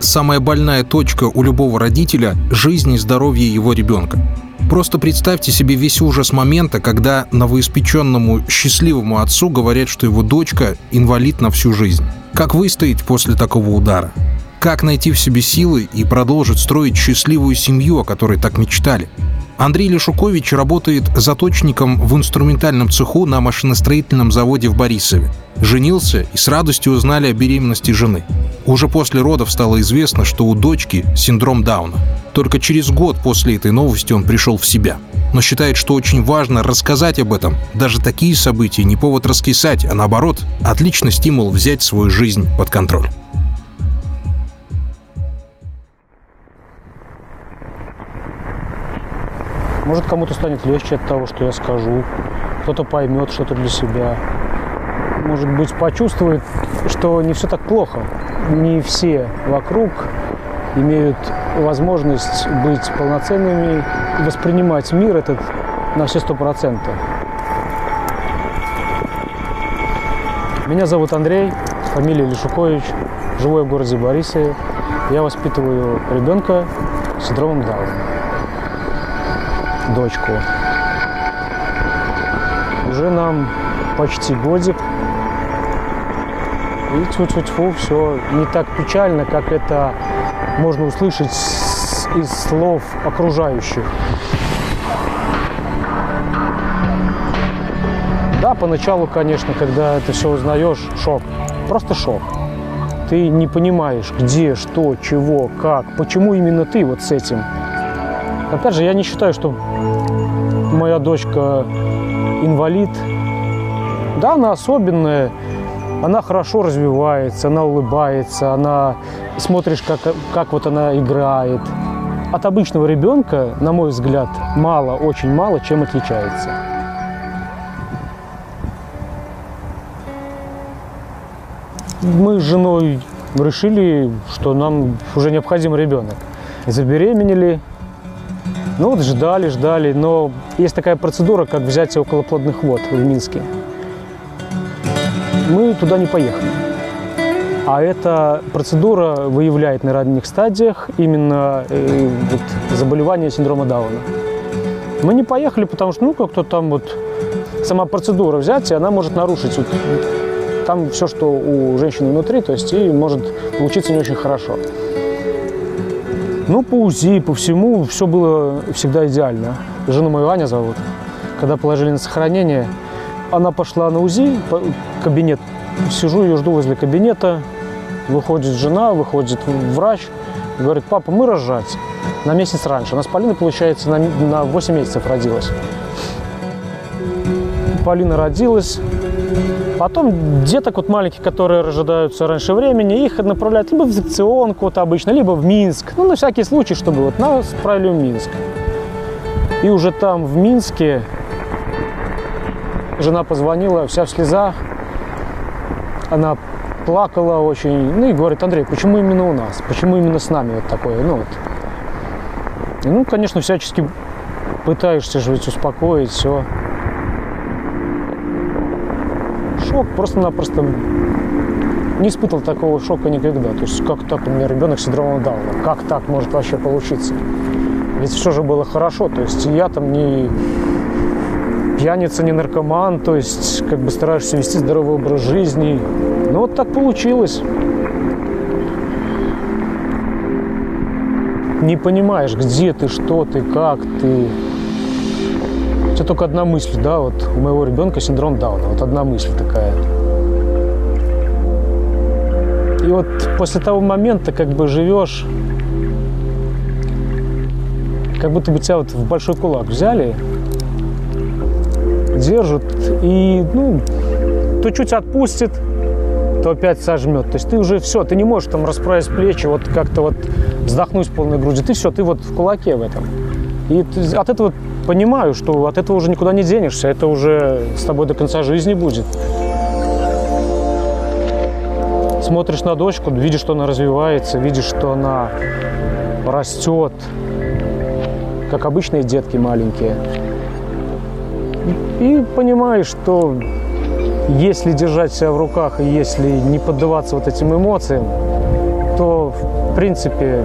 самая больная точка у любого родителя – жизнь и здоровье его ребенка. Просто представьте себе весь ужас момента, когда новоиспеченному счастливому отцу говорят, что его дочка – инвалид на всю жизнь. Как выстоять после такого удара? Как найти в себе силы и продолжить строить счастливую семью, о которой так мечтали? Андрей Лешукович работает заточником в инструментальном цеху на машиностроительном заводе в Борисове. Женился и с радостью узнали о беременности жены. Уже после родов стало известно, что у дочки синдром Дауна. Только через год после этой новости он пришел в себя. Но считает, что очень важно рассказать об этом. Даже такие события не повод раскисать, а наоборот, отличный стимул взять свою жизнь под контроль. Может, кому-то станет легче от того, что я скажу. Кто-то поймет что-то для себя. Может быть, почувствует, что не все так плохо. Не все вокруг имеют возможность быть полноценными, воспринимать мир этот на все сто процентов. Меня зовут Андрей, фамилия Лешукович, живу я в городе Борисове. Я воспитываю ребенка с синдромом Дауна дочку. Уже нам почти годик. И тьфу-тьфу-тьфу, все не так печально, как это можно услышать из слов окружающих. Да, поначалу, конечно, когда это все узнаешь, шок. Просто шок. Ты не понимаешь, где, что, чего, как, почему именно ты вот с этим. Опять же, я не считаю, что моя дочка инвалид. Да, она особенная, она хорошо развивается, она улыбается, она смотришь, как, как вот она играет. От обычного ребенка, на мой взгляд, мало, очень мало чем отличается. Мы с женой решили, что нам уже необходим ребенок. Забеременели, ну вот ждали, ждали, но есть такая процедура, как взятие околоплодных вод в Минске. Мы туда не поехали. А эта процедура выявляет на ранних стадиях именно э, вот, заболевание синдрома Дауна. Мы не поехали, потому что, ну, как-то там вот сама процедура взятия, она может нарушить вот, там все, что у женщины внутри, то есть и может получиться не очень хорошо. Ну, по УЗИ, по всему, все было всегда идеально. Жену мою Аня зовут. Когда положили на сохранение, она пошла на УЗИ, кабинет. Сижу, ее жду возле кабинета. Выходит жена, выходит врач. Говорит, папа, мы рожать. На месяц раньше. Она с Полиной, получается, на, на 8 месяцев родилась. Полина родилась. Потом деток вот маленьких, которые рождаются раньше времени, их направляют либо в секционку вот обычно, либо в Минск. Ну, на всякий случай, чтобы вот нас отправили в Минск. И уже там, в Минске, жена позвонила, вся в слезах. Она плакала очень. Ну и говорит, Андрей, почему именно у нас? Почему именно с нами вот такое? Ну, вот. И, ну, конечно, всячески пытаешься же ведь успокоить, все. шок, просто-напросто не испытывал такого шока никогда. То есть как так у меня ребенок с синдромом? Как так может вообще получиться? Ведь все же было хорошо. То есть я там не пьяница, не наркоман, то есть как бы стараешься вести здоровый образ жизни. Но вот так получилось. Не понимаешь, где ты, что ты, как ты тебя только одна мысль, да, вот у моего ребенка синдром Дауна, вот одна мысль такая. И вот после того момента как бы живешь, как будто бы тебя вот в большой кулак взяли, держат, и, ну, то чуть отпустит, то опять сожмет. То есть ты уже все, ты не можешь там расправить плечи, вот как-то вот вздохнуть полной груди. Ты все, ты вот в кулаке в этом. И от этого понимаю, что от этого уже никуда не денешься, это уже с тобой до конца жизни будет. Смотришь на дочку, видишь, что она развивается, видишь, что она растет, как обычные детки маленькие. И понимаешь, что если держать себя в руках и если не поддаваться вот этим эмоциям, то принципе,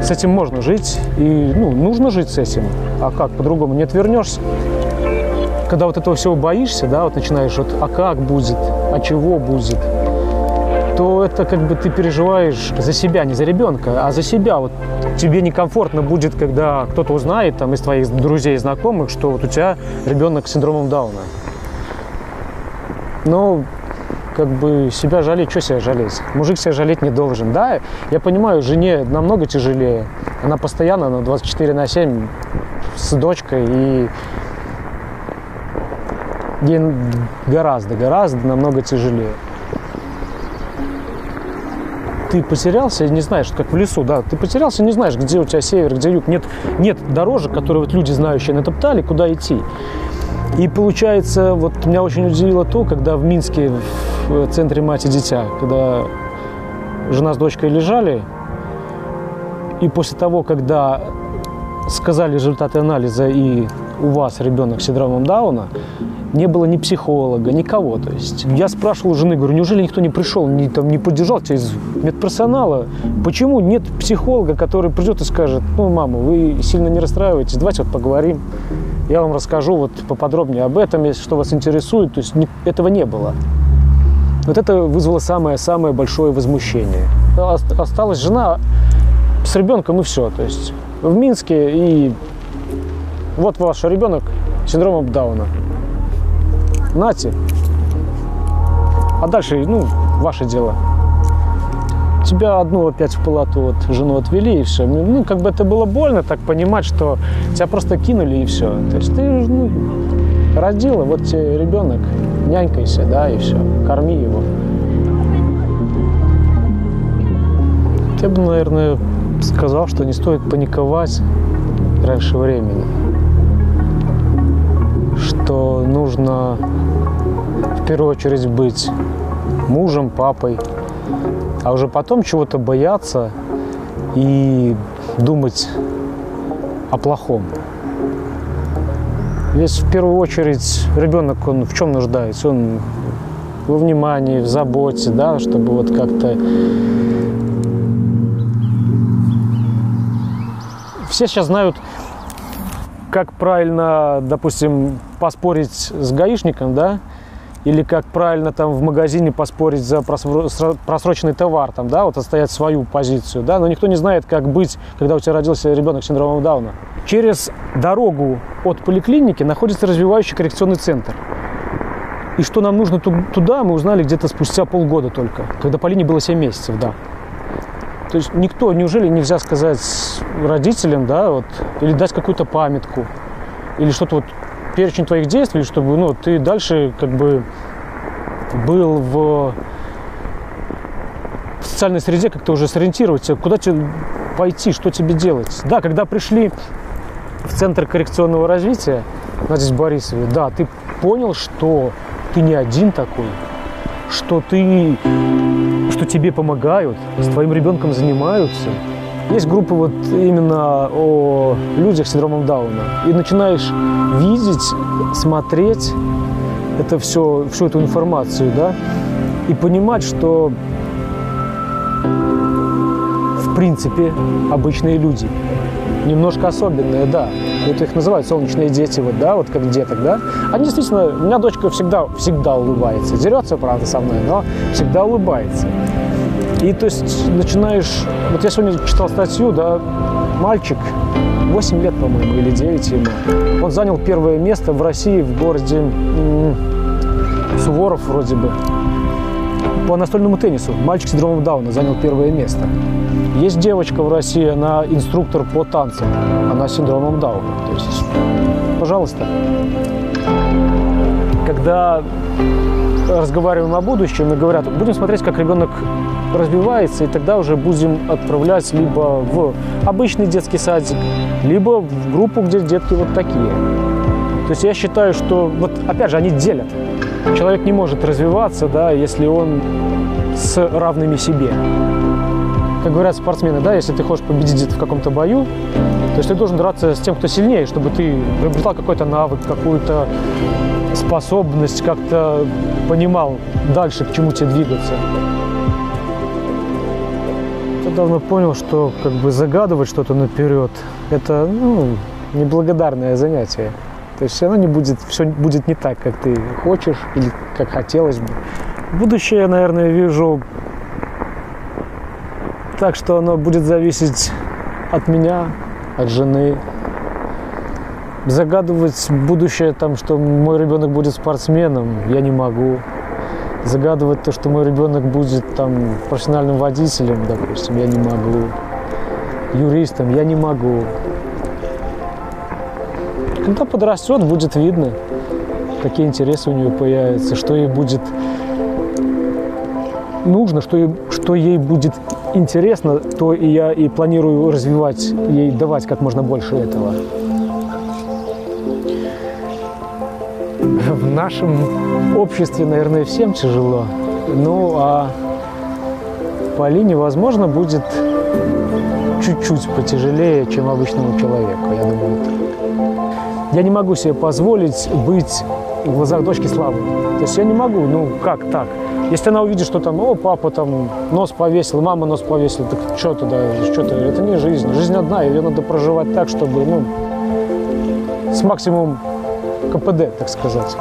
с этим можно жить, и ну, нужно жить с этим. А как, по-другому не отвернешься. Когда вот этого всего боишься, да, вот начинаешь, вот, а как будет, а чего будет, то это как бы ты переживаешь за себя, не за ребенка, а за себя. Вот тебе некомфортно будет, когда кто-то узнает там, из твоих друзей и знакомых, что вот у тебя ребенок с синдромом Дауна. Но как бы себя жалеть, что себя жалеть? Мужик себя жалеть не должен. Да, я понимаю, жене намного тяжелее. Она постоянно на 24 на 7 с дочкой и ей гораздо, гораздо намного тяжелее. Ты потерялся не знаешь, как в лесу, да, ты потерялся, не знаешь, где у тебя север, где юг. Нет, нет дорожек, которые вот люди знающие натоптали, куда идти. И получается, вот меня очень удивило то, когда в Минске, в центре мать и дитя, когда жена с дочкой лежали, и после того, когда сказали результаты анализа, и у вас ребенок с синдромом Дауна, не было ни психолога, никого. То есть я спрашивал у жены, говорю, неужели никто не пришел, не, там, не поддержал тебя из медперсонала? Почему нет психолога, который придет и скажет, ну, мама, вы сильно не расстраиваетесь, давайте вот поговорим. Я вам расскажу вот поподробнее об этом, если что вас интересует. То есть этого не было. Вот это вызвало самое-самое большое возмущение. Осталась жена с ребенком и все. То есть в Минске и вот ваш ребенок с синдромом Дауна. Нате. А дальше, ну, ваше дело. Тебя одну опять в палату вот жену отвели и все. Ну, как бы это было больно так понимать, что тебя просто кинули и все. То есть ты ну, родила, вот тебе ребенок, нянькайся, да, и все, корми его. Я бы, наверное, сказал, что не стоит паниковать раньше времени. Что нужно в первую очередь быть мужем, папой, а уже потом чего-то бояться и думать о плохом. Ведь в первую очередь ребенок, он в чем нуждается? Он во внимании, в заботе, да, чтобы вот как-то... Все сейчас знают, как правильно, допустим, поспорить с гаишником, да, или как правильно там в магазине поспорить за просроченный товар, там, да, вот отстоять свою позицию, да, но никто не знает, как быть, когда у тебя родился ребенок с синдромом Дауна. Через дорогу от поликлиники находится развивающий коррекционный центр. И что нам нужно туда, мы узнали где-то спустя полгода только, когда Полине было 7 месяцев, да. То есть никто, неужели нельзя сказать родителям, да, вот, или дать какую-то памятку, или что-то вот перечень твоих действий, чтобы ну, ты дальше как бы был в, в социальной среде, как-то уже сориентироваться, куда тебе пойти, что тебе делать. Да, когда пришли в Центр коррекционного развития, Надежде Борисове, да, ты понял, что ты не один такой, что ты, что тебе помогают, с твоим ребенком занимаются, есть группы вот именно о людях с синдромом Дауна. И начинаешь видеть, смотреть это все, всю эту информацию, да, и понимать, что в принципе обычные люди. Немножко особенные, да. Вот их называют солнечные дети, вот, да, вот как деток, да. Они действительно, у меня дочка всегда, всегда улыбается. Дерется, правда, со мной, но всегда улыбается. И то есть начинаешь... Вот я сегодня читал статью, да, мальчик, 8 лет, по-моему, или 9 ему. Он занял первое место в России, в городе Суворов вроде бы. По настольному теннису. Мальчик с синдромом Дауна занял первое место. Есть девочка в России, она инструктор по танцам. Она с синдромом Дауна. То есть, пожалуйста. Когда разговариваем о будущем и говорят, будем смотреть, как ребенок развивается, и тогда уже будем отправлять либо в обычный детский садик, либо в группу, где детки вот такие. То есть я считаю, что, вот опять же, они делят. Человек не может развиваться, да, если он с равными себе. Как говорят спортсмены, да, если ты хочешь победить в каком-то бою, то есть ты должен драться с тем, кто сильнее, чтобы ты приобретал какой-то навык, какую-то способность, как-то понимал дальше, к чему тебе двигаться. давно понял, что как бы загадывать что-то наперед – это ну, неблагодарное занятие. То есть оно не будет, все будет не так, как ты хочешь или как хотелось бы. Будущее, я, наверное, вижу так, что оно будет зависеть от меня, от жены. Загадывать будущее, там, что мой ребенок будет спортсменом, я не могу. Загадывать то, что мой ребенок будет там профессиональным водителем, допустим, я не могу. Юристом я не могу. Когда подрастет, будет видно, какие интересы у нее появятся, что ей будет нужно, что ей, что ей будет интересно, то и я и планирую развивать, ей давать как можно больше этого. В нашем обществе, наверное, всем тяжело. Ну, а Полине, возможно, будет чуть-чуть потяжелее, чем обычному человеку, я думаю. Я не могу себе позволить быть в глазах дочки слабым. То есть я не могу, ну как так? Если она увидит, что там, о, папа там нос повесил, мама нос повесила, так что тогда, что то это не жизнь. Жизнь одна, ее надо проживать так, чтобы, ну, с максимумом КПД, так сказать.